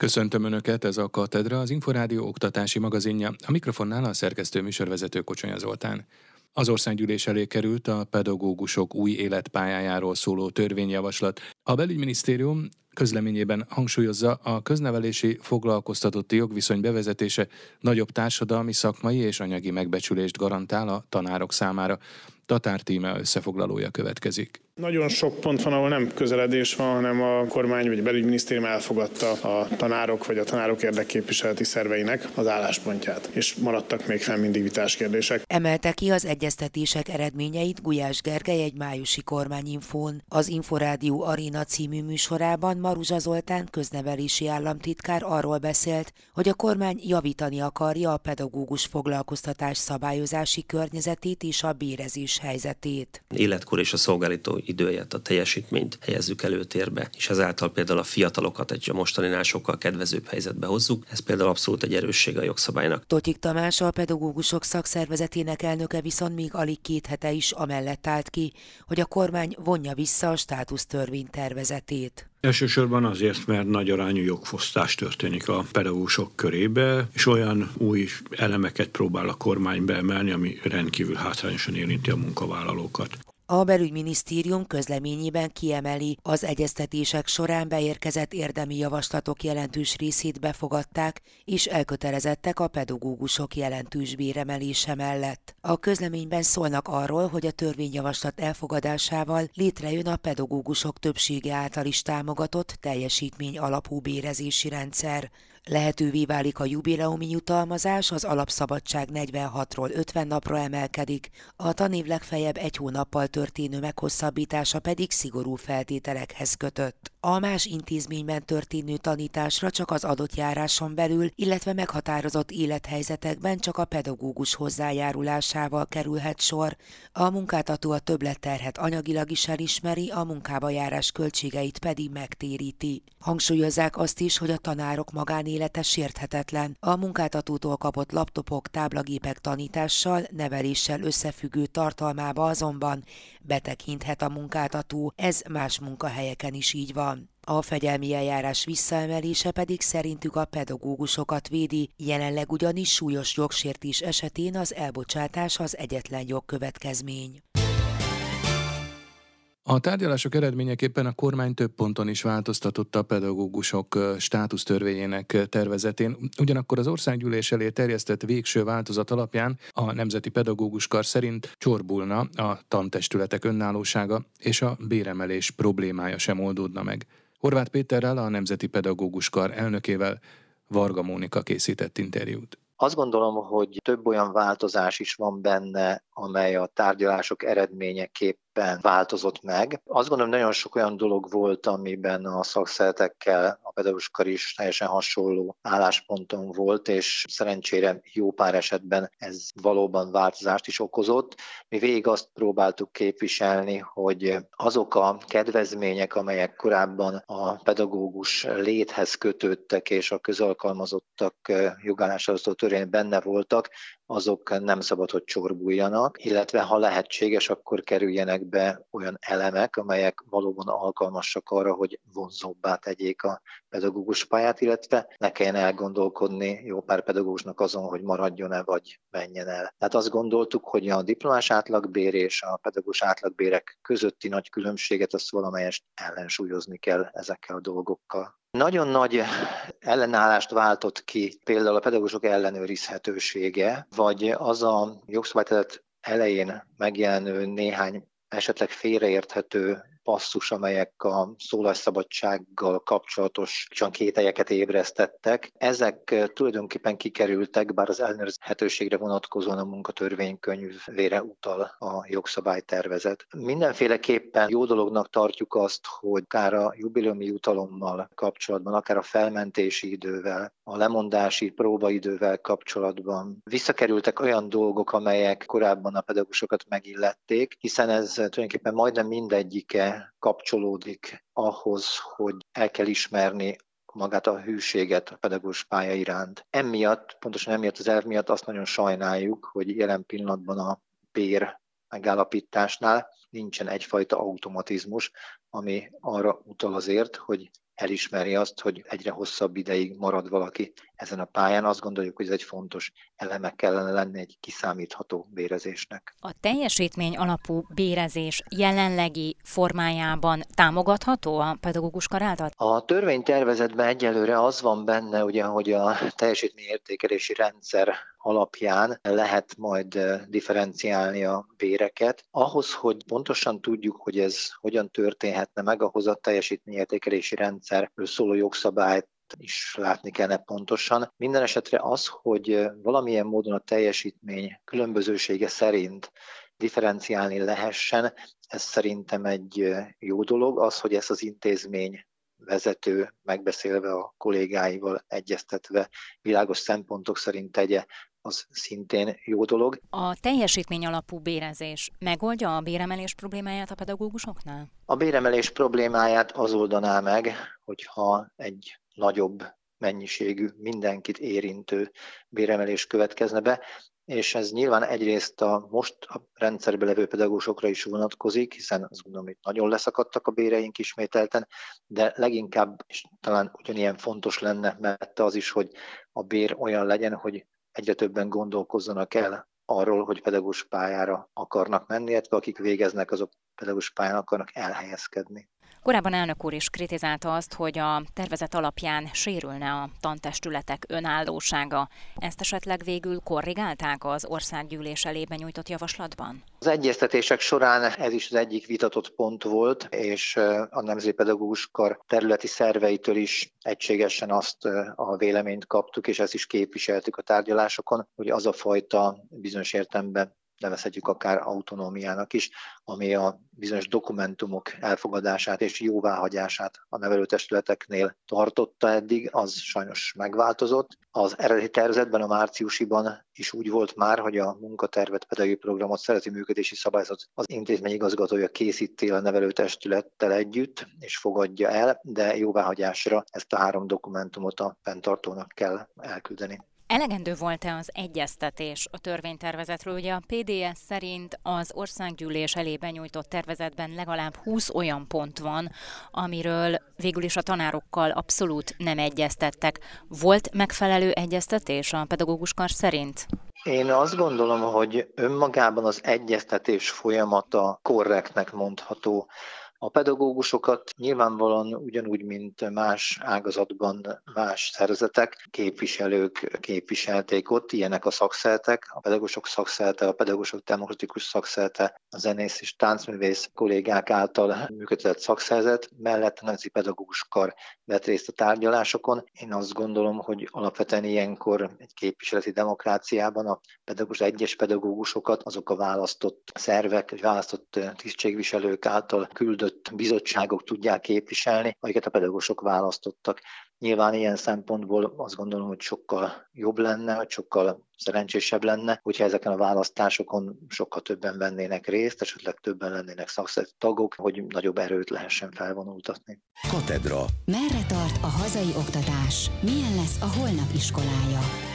Köszöntöm Önöket, ez a Katedra, az Inforádió oktatási magazinja. A mikrofonnál a szerkesztő műsorvezető Kocsonya Zoltán. Az országgyűlés elé került a pedagógusok új életpályájáról szóló törvényjavaslat. A belügyminisztérium közleményében hangsúlyozza, a köznevelési foglalkoztatotti jogviszony bevezetése nagyobb társadalmi, szakmai és anyagi megbecsülést garantál a tanárok számára. Tatár Tíme összefoglalója következik. Nagyon sok pont van, ahol nem közeledés van, hanem a kormány vagy a belügyminisztérium elfogadta a tanárok vagy a tanárok érdekképviseleti szerveinek az álláspontját, és maradtak még fenn mindig vitás kérdések. Emelte ki az egyeztetések eredményeit Gulyás Gergely egy májusi kormányinfón. Az Inforádió Aréna című műsorában Maruzsa Zoltán köznevelési államtitkár arról beszélt, hogy a kormány javítani akarja a pedagógus foglalkoztatás szabályozási környezetét és a bérezés helyzetét. Életkor és a szolgáltató időjét, a teljesítményt helyezzük előtérbe, és ezáltal például a fiatalokat egy mostaninál sokkal kedvezőbb helyzetbe hozzuk. Ez például abszolút egy erősség a jogszabálynak. Totyik Tamás, a pedagógusok szakszervezetének elnöke viszont még alig két hete is amellett állt ki, hogy a kormány vonja vissza a státusztörvény tervezetét. Elsősorban azért, mert nagy arányú jogfosztás történik a pedagógusok körébe, és olyan új elemeket próbál a kormány beemelni, ami rendkívül hátrányosan érinti a munkavállalókat. A belügyminisztérium közleményében kiemeli, az egyeztetések során beérkezett érdemi javaslatok jelentős részét befogadták, és elkötelezettek a pedagógusok jelentős béremelése mellett. A közleményben szólnak arról, hogy a törvényjavaslat elfogadásával létrejön a pedagógusok többsége által is támogatott teljesítmény alapú bérezési rendszer. Lehetővé válik a jubileumi jutalmazás, az alapszabadság 46-ról 50 napra emelkedik, a tanév legfeljebb egy hónappal történő meghosszabbítása pedig szigorú feltételekhez kötött. A más intézményben történő tanításra csak az adott járáson belül, illetve meghatározott élethelyzetekben csak a pedagógus hozzájárulásával kerülhet sor. A munkáltató a többletterhet anyagilag is elismeri, a munkába járás költségeit pedig megtéríti. Hangsúlyozzák azt is, hogy a tanárok magánélete sérthetetlen. A munkáltatótól kapott laptopok, táblagépek tanítással, neveléssel összefüggő tartalmába azonban betekinthet a munkáltató, ez más munkahelyeken is így van. A fegyelmi eljárás visszaemelése pedig szerintük a pedagógusokat védi, jelenleg ugyanis súlyos jogsértés esetén az elbocsátás az egyetlen jogkövetkezmény. A tárgyalások eredményeképpen a kormány több ponton is változtatott a pedagógusok státusztörvényének tervezetén, ugyanakkor az országgyűlés elé terjesztett végső változat alapján a Nemzeti Pedagóguskar szerint csorbulna a tantestületek önállósága, és a béremelés problémája sem oldódna meg. Horváth Péterrel, a Nemzeti Pedagóguskar elnökével Varga Mónika készített interjút. Azt gondolom, hogy több olyan változás is van benne, amely a tárgyalások eredményeképpen változott meg. Azt gondolom, nagyon sok olyan dolog volt, amiben a szakszeretekkel a pedagóguskar is teljesen hasonló állásponton volt, és szerencsére jó pár esetben ez valóban változást is okozott. Mi végig azt próbáltuk képviselni, hogy azok a kedvezmények, amelyek korábban a pedagógus léthez kötődtek, és a közalkalmazottak jogállásához törvény benne voltak, azok nem szabad, hogy csorbuljanak, illetve ha lehetséges, akkor kerüljenek be olyan elemek, amelyek valóban alkalmasak arra, hogy vonzóbbá tegyék a pedagógus pályát, illetve ne kelljen elgondolkodni jó pár pedagógusnak azon, hogy maradjon-e vagy menjen el. Tehát azt gondoltuk, hogy a diplomás átlagbér és a pedagógus átlagbérek közötti nagy különbséget azt valamelyest ellensúlyozni kell ezekkel a dolgokkal. Nagyon nagy ellenállást váltott ki például a pedagógusok ellenőrizhetősége, vagy az a jogszabályteret elején megjelenő néhány esetleg félreérthető passzus, amelyek a szólásszabadsággal kapcsolatos kételyeket ébresztettek. Ezek tulajdonképpen kikerültek, bár az ellenőrzhetőségre vonatkozóan a munkatörvénykönyvére utal a jogszabálytervezet. Mindenféleképpen jó dolognak tartjuk azt, hogy akár a jubileumi jutalommal kapcsolatban, akár a felmentési idővel, a lemondási próbaidővel kapcsolatban visszakerültek olyan dolgok, amelyek korábban a pedagógusokat megillették, hiszen ez tulajdonképpen majdnem mindegyike kapcsolódik ahhoz, hogy el kell ismerni magát a hűséget a pedagógus pálya iránt. Emiatt, pontosan emiatt az elv miatt azt nagyon sajnáljuk, hogy jelen pillanatban a bér megállapításnál nincsen egyfajta automatizmus, ami arra utal azért, hogy elismeri azt, hogy egyre hosszabb ideig marad valaki ezen a pályán. Azt gondoljuk, hogy ez egy fontos eleme kellene lenni egy kiszámítható bérezésnek. A teljesítmény alapú bérezés jelenlegi formájában támogatható a pedagógus karáltat? A törvénytervezetben egyelőre az van benne, ugye, hogy a teljesítményértékelési rendszer alapján lehet majd differenciálni a béreket. Ahhoz, hogy pontosan tudjuk, hogy ez hogyan történhetne meg, ahhoz a teljesítményértékelési rendszerről szóló jogszabályt is látni kellene pontosan. Minden esetre az, hogy valamilyen módon a teljesítmény különbözősége szerint differenciálni lehessen, ez szerintem egy jó dolog. Az, hogy ezt az intézmény vezető megbeszélve a kollégáival, egyeztetve világos szempontok szerint tegye, az szintén jó dolog. A teljesítmény alapú bérezés megoldja a béremelés problémáját a pedagógusoknál? A béremelés problémáját az oldaná meg, hogyha egy nagyobb mennyiségű, mindenkit érintő béremelés következne be, és ez nyilván egyrészt a most a rendszerbe levő pedagógusokra is vonatkozik, hiszen azt gondolom, hogy nagyon leszakadtak a béreink ismételten, de leginkább, és talán ugyanilyen fontos lenne mert az is, hogy a bér olyan legyen, hogy egyre többen gondolkozzanak el arról, hogy pedagógus pályára akarnak menni, illetve akik végeznek, azok pedagógus pályán akarnak elhelyezkedni. Korábban elnök úr is kritizálta azt, hogy a tervezet alapján sérülne a tantestületek önállósága. Ezt esetleg végül korrigálták az országgyűlés elébe nyújtott javaslatban? Az egyeztetések során ez is az egyik vitatott pont volt, és a Nemzeti Pedagógus Kar területi szerveitől is egységesen azt a véleményt kaptuk, és ezt is képviseltük a tárgyalásokon, hogy az a fajta bizonyos értelemben nevezhetjük akár autonómiának is, ami a bizonyos dokumentumok elfogadását és jóváhagyását a nevelőtestületeknél tartotta eddig, az sajnos megváltozott. Az eredeti tervezetben a márciusiban is úgy volt már, hogy a munkatervet, pedagógiai programot, szereti működési szabályzat az intézmény igazgatója készíti a nevelőtestülettel együtt, és fogadja el, de jóváhagyásra ezt a három dokumentumot a fenntartónak kell elküldeni. Elegendő volt-e az egyeztetés a törvénytervezetről? Ugye a PDS szerint az országgyűlés elébe nyújtott tervezetben legalább 20 olyan pont van, amiről végül is a tanárokkal abszolút nem egyeztettek. Volt megfelelő egyeztetés a pedagógus kar szerint? Én azt gondolom, hogy önmagában az egyeztetés folyamata korrektnek mondható. A pedagógusokat nyilvánvalóan ugyanúgy, mint más ágazatban más szervezetek, képviselők képviselték ott, ilyenek a szakszeltek, a pedagógusok szakszelte, a pedagógusok demokratikus szakszelte, a zenész és táncművész kollégák által működtetett szakszerzet, mellett a nemzeti pedagógus kar vett részt a tárgyalásokon. Én azt gondolom, hogy alapvetően ilyenkor egy képviseleti demokráciában a pedagógus, egyes pedagógusokat azok a választott szervek, választott tisztségviselők által küldött küldött bizottságok tudják képviselni, amiket a pedagógusok választottak. Nyilván ilyen szempontból azt gondolom, hogy sokkal jobb lenne, hogy sokkal szerencsésebb lenne, hogyha ezeken a választásokon sokkal többen vennének részt, esetleg többen lennének szakszerű tagok, hogy nagyobb erőt lehessen felvonultatni. Katedra. Merre tart a hazai oktatás? Milyen lesz a holnap iskolája?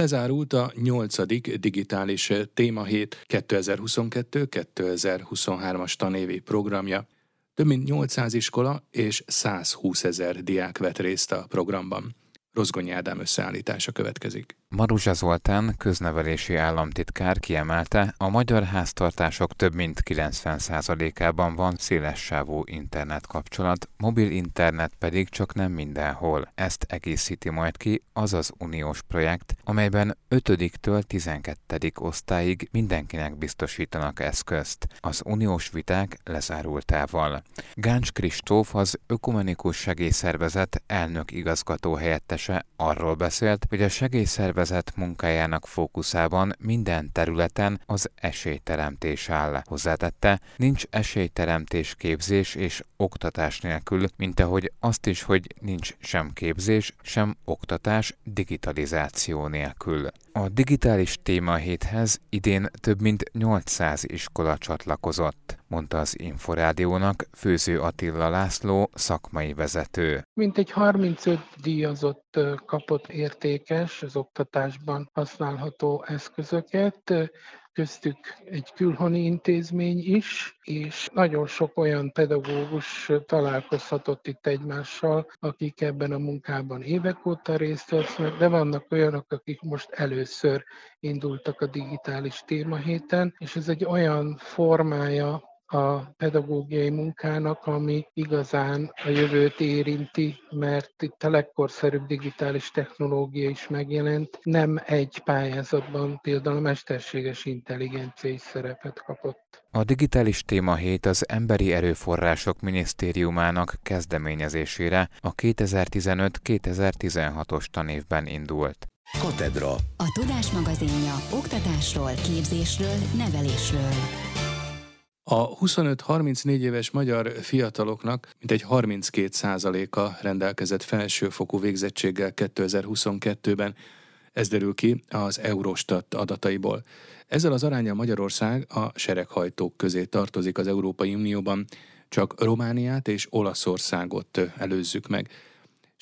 Lezárult a 8. digitális témahét 2022-2023-as tanévi programja. Több mint 800 iskola és 120 ezer diák vett részt a programban. Rozgonyi Ádám összeállítása következik. Maruzsa Zoltán, köznevelési államtitkár kiemelte, a magyar háztartások több mint 90%-ában van szélessávú internet kapcsolat, mobil internet pedig csak nem mindenhol. Ezt egészíti majd ki az az uniós projekt, amelyben 5-től 12. osztályig mindenkinek biztosítanak eszközt, az uniós viták lezárultával. Gáncs Kristóf az Ökumenikus Segélyszervezet elnök igazgató helyettese arról beszélt, hogy a segélyszervezet szervezet munkájának fókuszában minden területen az esélyteremtés áll. Hozzátette, nincs esélyteremtés képzés és oktatás nélkül, mint ahogy azt is, hogy nincs sem képzés, sem oktatás digitalizáció nélkül. A digitális témahéthez idén több mint 800 iskola csatlakozott, mondta az Inforádiónak Főző Attila László szakmai vezető. Mint egy 35 díjazott kapott értékes az oktatásban használható eszközöket, köztük egy külhoni intézmény is, és nagyon sok olyan pedagógus találkozhatott itt egymással, akik ebben a munkában évek óta részt vesznek, de vannak olyanok, akik most először indultak a digitális témahéten, és ez egy olyan formája a pedagógiai munkának, ami igazán a jövőt érinti, mert itt a legkorszerűbb digitális technológia is megjelent. Nem egy pályázatban például a mesterséges intelligencia is szerepet kapott. A digitális témahét az Emberi Erőforrások Minisztériumának kezdeményezésére a 2015-2016-os tanévben indult. Katedra. A Tudás magazinja oktatásról, képzésről, nevelésről. A 25-34 éves magyar fiataloknak mintegy 32%-a rendelkezett felsőfokú végzettséggel 2022-ben. Ez derül ki az Eurostat adataiból. Ezzel az arányal Magyarország a sereghajtók közé tartozik az Európai Unióban, csak Romániát és Olaszországot előzzük meg.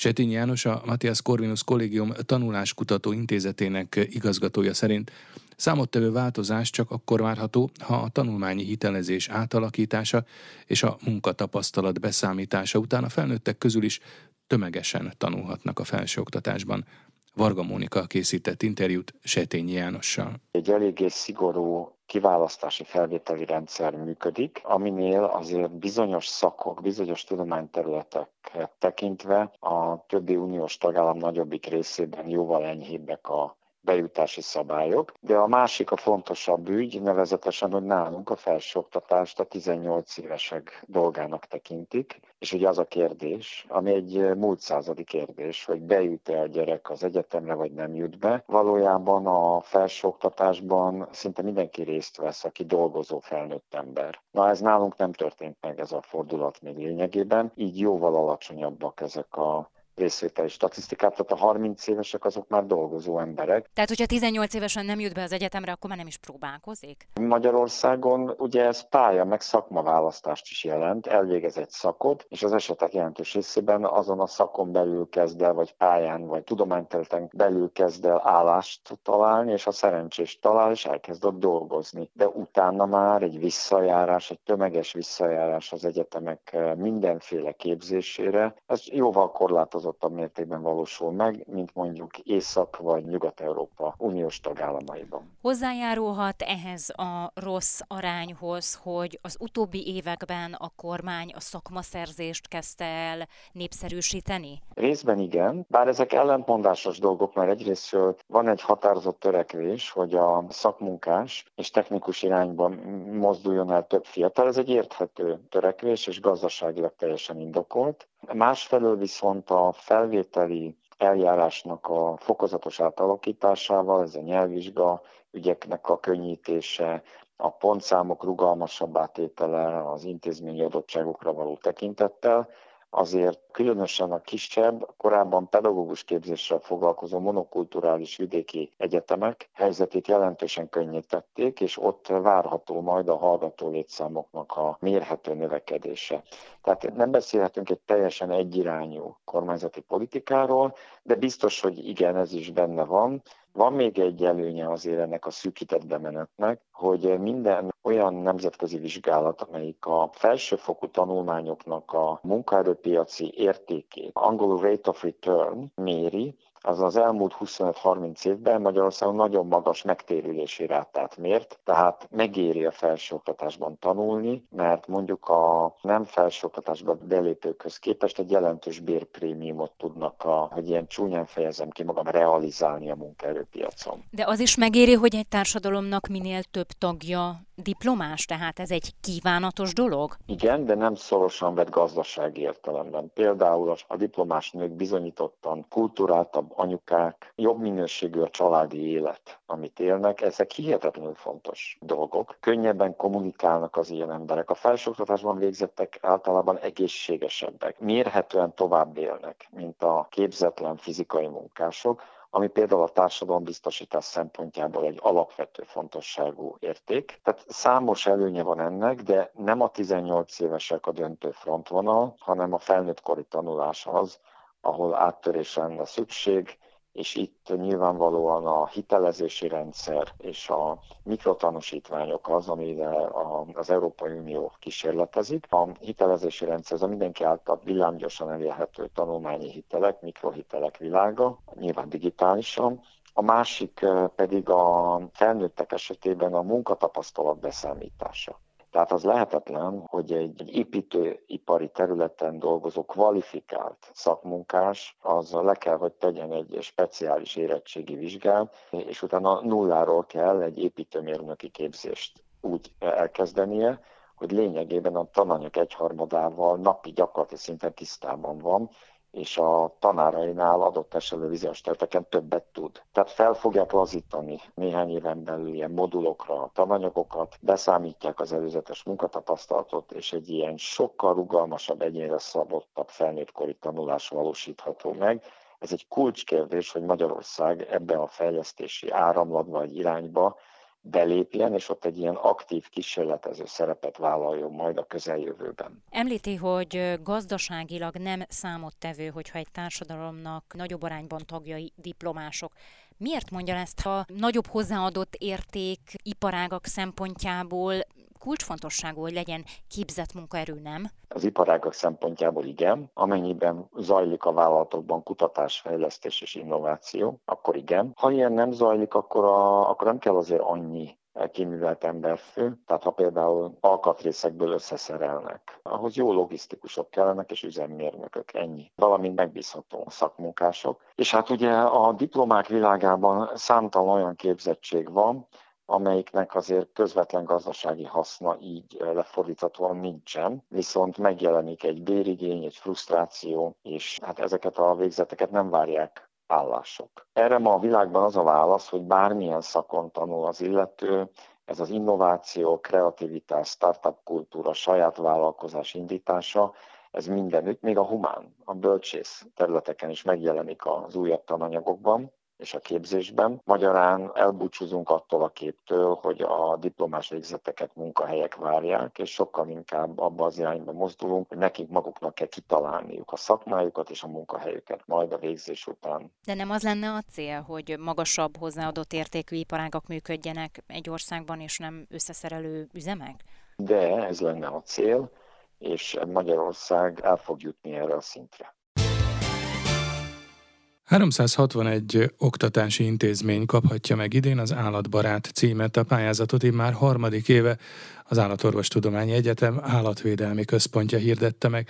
Setény János, a Matthias Corvinus Kollégium tanuláskutató intézetének igazgatója szerint Számottevő változás csak akkor várható, ha a tanulmányi hitelezés átalakítása és a munkatapasztalat beszámítása után a felnőttek közül is tömegesen tanulhatnak a felsőoktatásban. Varga Mónika készített interjút Setényi Jánossal. Egy eléggé szigorú kiválasztási felvételi rendszer működik, aminél azért bizonyos szakok, bizonyos tudományterületek tekintve a többi uniós tagállam nagyobbik részében jóval enyhébbek a bejutási szabályok, de a másik a fontosabb ügy, nevezetesen, hogy nálunk a felsőoktatást a 18 évesek dolgának tekintik, és ugye az a kérdés, ami egy múlt századi kérdés, hogy bejut-e a gyerek az egyetemre, vagy nem jut be. Valójában a felsőoktatásban szinte mindenki részt vesz, aki dolgozó felnőtt ember. Na ez nálunk nem történt meg ez a fordulat még lényegében, így jóval alacsonyabbak ezek a részvételi statisztikát, tehát a 30 évesek azok már dolgozó emberek. Tehát, hogyha 18 évesen nem jut be az egyetemre, akkor már nem is próbálkozik? Magyarországon ugye ez pálya, meg szakmaválasztást is jelent, elvégez egy szakot, és az esetek jelentős részében azon a szakon belül kezd el, vagy pályán, vagy tudományterületen belül kezd el állást találni, és a szerencsés talál, és elkezd ott dolgozni. De utána már egy visszajárás, egy tömeges visszajárás az egyetemek mindenféle képzésére, ez jóval korlátozott fokozottabb mértékben valósul meg, mint mondjuk Észak- vagy Nyugat-Európa uniós tagállamaiban. Hozzájárulhat ehhez a rossz arányhoz, hogy az utóbbi években a kormány a szakmaszerzést kezdte el népszerűsíteni? Részben igen, bár ezek ellentmondásos dolgok, mert egyrészt van egy határozott törekvés, hogy a szakmunkás és technikus irányban mozduljon el több fiatal. Ez egy érthető törekvés, és gazdaságilag teljesen indokolt. Másfelől viszont a felvételi eljárásnak a fokozatos átalakításával, ez a nyelvvizsga ügyeknek a könnyítése, a pontszámok rugalmasabb átétele az intézményi adottságokra való tekintettel, azért különösen a kisebb, korábban pedagógus képzéssel foglalkozó monokulturális vidéki egyetemek helyzetét jelentősen könnyítették, és ott várható majd a hallgató létszámoknak a mérhető növekedése. Tehát nem beszélhetünk egy teljesen egyirányú kormányzati politikáról, de biztos, hogy igen, ez is benne van. Van még egy előnye azért ennek a szűkített bemenetnek, hogy minden olyan nemzetközi vizsgálat, amelyik a felsőfokú tanulmányoknak a munkaerőpiaci értékét, angolul rate of return méri, az az elmúlt 25-30 évben Magyarországon nagyon magas megtérülési rátát mért, tehát megéri a felsőoktatásban tanulni, mert mondjuk a nem felsőoktatásban belépőkhöz képest egy jelentős bérprémiumot tudnak, a, hogy ilyen csúnyán fejezem ki magam, realizálni a munkaerőpiacon. De az is megéri, hogy egy társadalomnak minél több tagja diplomás, tehát ez egy kívánatos dolog? Igen, de nem szorosan vett gazdasági értelemben. Például a diplomás nők bizonyítottan anyukák, jobb minőségű a családi élet, amit élnek, ezek hihetetlenül fontos dolgok. Könnyebben kommunikálnak az ilyen emberek. A felsőoktatásban végzettek általában egészségesebbek, mérhetően tovább élnek, mint a képzetlen fizikai munkások, ami például a társadalombiztosítás szempontjából egy alapvető fontosságú érték. Tehát számos előnye van ennek, de nem a 18 évesek a döntő frontvonal, hanem a felnőtt kori tanulás az, ahol áttörésre lenne szükség, és itt nyilvánvalóan a hitelezési rendszer és a mikrotanúsítványok az, amire az Európai Unió kísérletezik. A hitelezési rendszer az a mindenki által villámgyorsan elérhető tanulmányi hitelek, mikrohitelek világa, nyilván digitálisan, a másik pedig a felnőttek esetében a munkatapasztalat beszámítása. Tehát az lehetetlen, hogy egy, építőipari területen dolgozó kvalifikált szakmunkás az le kell, hogy tegyen egy speciális érettségi vizsgát, és utána nulláról kell egy építőmérnöki képzést úgy elkezdenie, hogy lényegében a tananyag egyharmadával napi gyakorlati szinten tisztában van, és a tanárainál adott esetben bizonyos többet tud. Tehát fel fogják lazítani néhány éven belül ilyen modulokra a tananyagokat, beszámítják az előzetes munkatapasztalatot, és egy ilyen sokkal rugalmasabb, egyénre szabottabb felnőttkori tanulás valósítható meg. Ez egy kulcskérdés, hogy Magyarország ebbe a fejlesztési áramlatba vagy irányba belépjen, és ott egy ilyen aktív kísérletező szerepet vállaljon majd a közeljövőben. Említi, hogy gazdaságilag nem számottevő, hogyha egy társadalomnak nagyobb arányban tagjai diplomások. Miért mondja ezt, ha nagyobb hozzáadott érték iparágak szempontjából kulcsfontosságú, hogy legyen képzett munkaerő, nem? Az iparágak szempontjából igen. Amennyiben zajlik a vállalatokban kutatás, fejlesztés és innováció, akkor igen. Ha ilyen nem zajlik, akkor, a, akkor nem kell azért annyi kiművelt emberfő, tehát ha például alkatrészekből összeszerelnek, ahhoz jó logisztikusok kellenek és üzemmérnökök, ennyi. Valamint megbízható szakmunkások. És hát ugye a diplomák világában számtalan olyan képzettség van, amelyiknek azért közvetlen gazdasági haszna így lefordíthatóan nincsen, viszont megjelenik egy bérigény, egy frusztráció, és hát ezeket a végzeteket nem várják állások. Erre ma a világban az a válasz, hogy bármilyen szakon tanul az illető, ez az innováció, kreativitás, startup kultúra, saját vállalkozás indítása, ez mindenütt, még a humán, a bölcsész területeken is megjelenik az újabb tananyagokban és a képzésben. Magyarán elbúcsúzunk attól a képtől, hogy a diplomás végzeteket munkahelyek várják, és sokkal inkább abba az irányba mozdulunk, hogy nekik maguknak kell kitalálniuk a szakmájukat és a munkahelyüket majd a végzés után. De nem az lenne a cél, hogy magasabb hozzáadott értékű iparágak működjenek egy országban, és nem összeszerelő üzemek? De ez lenne a cél, és Magyarország el fog jutni erre a szintre. 361 oktatási intézmény kaphatja meg idén az Állatbarát címet. A pályázatot már harmadik éve az Állatorvostudományi Egyetem állatvédelmi központja hirdette meg.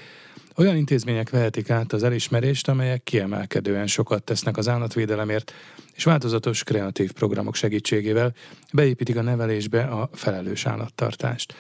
Olyan intézmények vehetik át az elismerést, amelyek kiemelkedően sokat tesznek az állatvédelemért, és változatos kreatív programok segítségével beépítik a nevelésbe a felelős állattartást.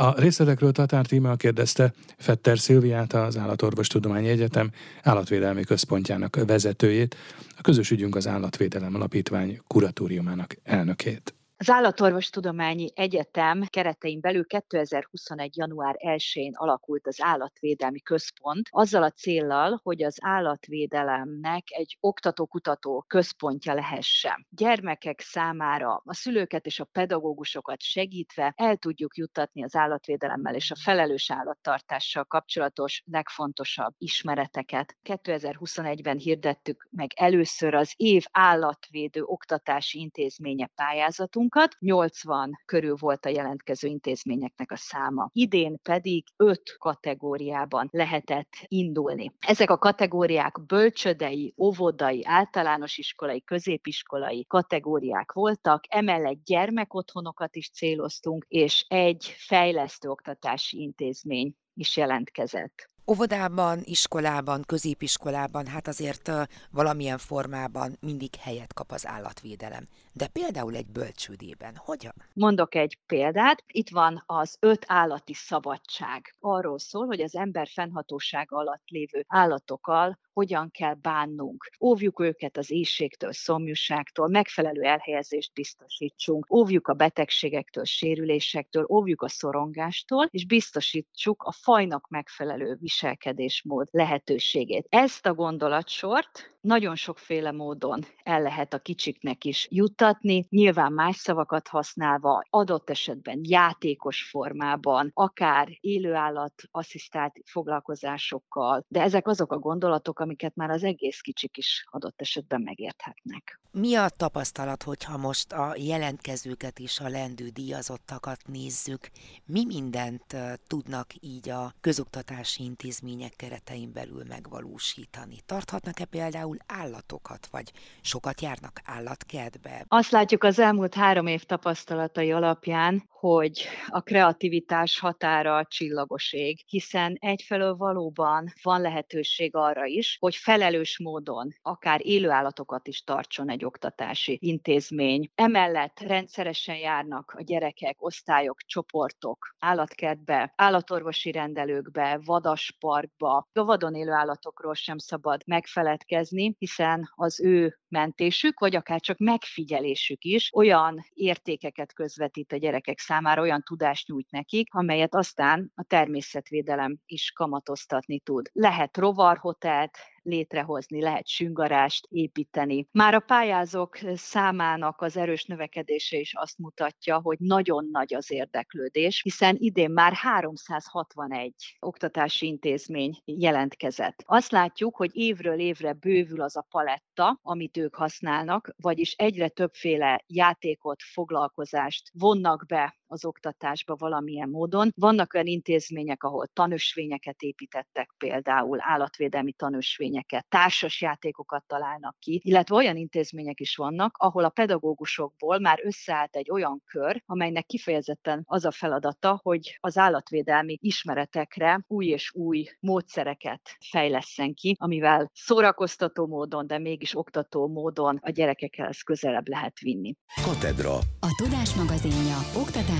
A részletekről Tatár Tímea kérdezte Fetter Szilviát, az Állatorvostudományi Egyetem állatvédelmi központjának vezetőjét, a közös ügyünk az Állatvédelem Alapítvány kuratóriumának elnökét. Az Állatorvostudományi Egyetem keretein belül 2021. január 1-én alakult az Állatvédelmi Központ, azzal a céllal, hogy az állatvédelemnek egy oktató-kutató központja lehessen. Gyermekek számára a szülőket és a pedagógusokat segítve el tudjuk juttatni az állatvédelemmel és a felelős állattartással kapcsolatos legfontosabb ismereteket. 2021-ben hirdettük meg először az év állatvédő oktatási intézménye pályázatunk, munkat, 80 körül volt a jelentkező intézményeknek a száma. Idén pedig 5 kategóriában lehetett indulni. Ezek a kategóriák bölcsödei, óvodai, általános iskolai, középiskolai kategóriák voltak, emellett gyermekotthonokat is céloztunk, és egy fejlesztő oktatási intézmény is jelentkezett. Óvodában, iskolában, középiskolában, hát azért valamilyen formában mindig helyet kap az állatvédelem. De például egy bölcsődében hogyan? Mondok egy példát. Itt van az öt állati szabadság. Arról szól, hogy az ember fennhatósága alatt lévő állatokkal hogyan kell bánnunk. Óvjuk őket az éjségtől, szomjúságtól, megfelelő elhelyezést biztosítsunk, óvjuk a betegségektől, sérülésektől, óvjuk a szorongástól, és biztosítsuk a fajnak megfelelő viselkedésmód lehetőségét. Ezt a gondolatsort nagyon sokféle módon el lehet a kicsiknek is juttatni, nyilván más szavakat használva, adott esetben játékos formában, akár élőállat asszisztált foglalkozásokkal, de ezek azok a gondolatok, amiket már az egész kicsik is adott esetben megérthetnek. Mi a tapasztalat, hogyha most a jelentkezőket és a lendő díjazottakat nézzük? Mi mindent tudnak így a közoktatási intézmények keretein belül megvalósítani? Tarthatnak-e például állatokat, vagy sokat járnak állatkertbe? Azt látjuk az elmúlt három év tapasztalatai alapján, hogy a kreativitás határa a csillagoség, hiszen egyfelől valóban van lehetőség arra is, hogy felelős módon akár élőállatokat is tartson egy oktatási intézmény. Emellett rendszeresen járnak a gyerekek, osztályok, csoportok állatkertbe, állatorvosi rendelőkbe, vadasparkba. A vadon élő állatokról sem szabad megfeledkezni, hiszen az ő mentésük, vagy akár csak megfigyelésük is olyan értékeket közvetít a gyerekek számára, olyan tudást nyújt nekik, amelyet aztán a természetvédelem is kamatoztatni tud. Lehet rovarhotelt, létrehozni, lehet süngarást építeni. Már a pályázók számának az erős növekedése is azt mutatja, hogy nagyon nagy az érdeklődés, hiszen idén már 361 oktatási intézmény jelentkezett. Azt látjuk, hogy évről évre bővül az a paletta, amit ők használnak, vagyis egyre többféle játékot, foglalkozást vonnak be az oktatásba valamilyen módon. Vannak olyan intézmények, ahol tanösvényeket építettek, például állatvédelmi tanösvényeket, társas játékokat találnak ki, illetve olyan intézmények is vannak, ahol a pedagógusokból már összeállt egy olyan kör, amelynek kifejezetten az a feladata, hogy az állatvédelmi ismeretekre új és új módszereket fejleszen ki, amivel szórakoztató módon, de mégis oktató módon a gyerekekhez közelebb lehet vinni. Katedra. A Tudás magazinja oktatás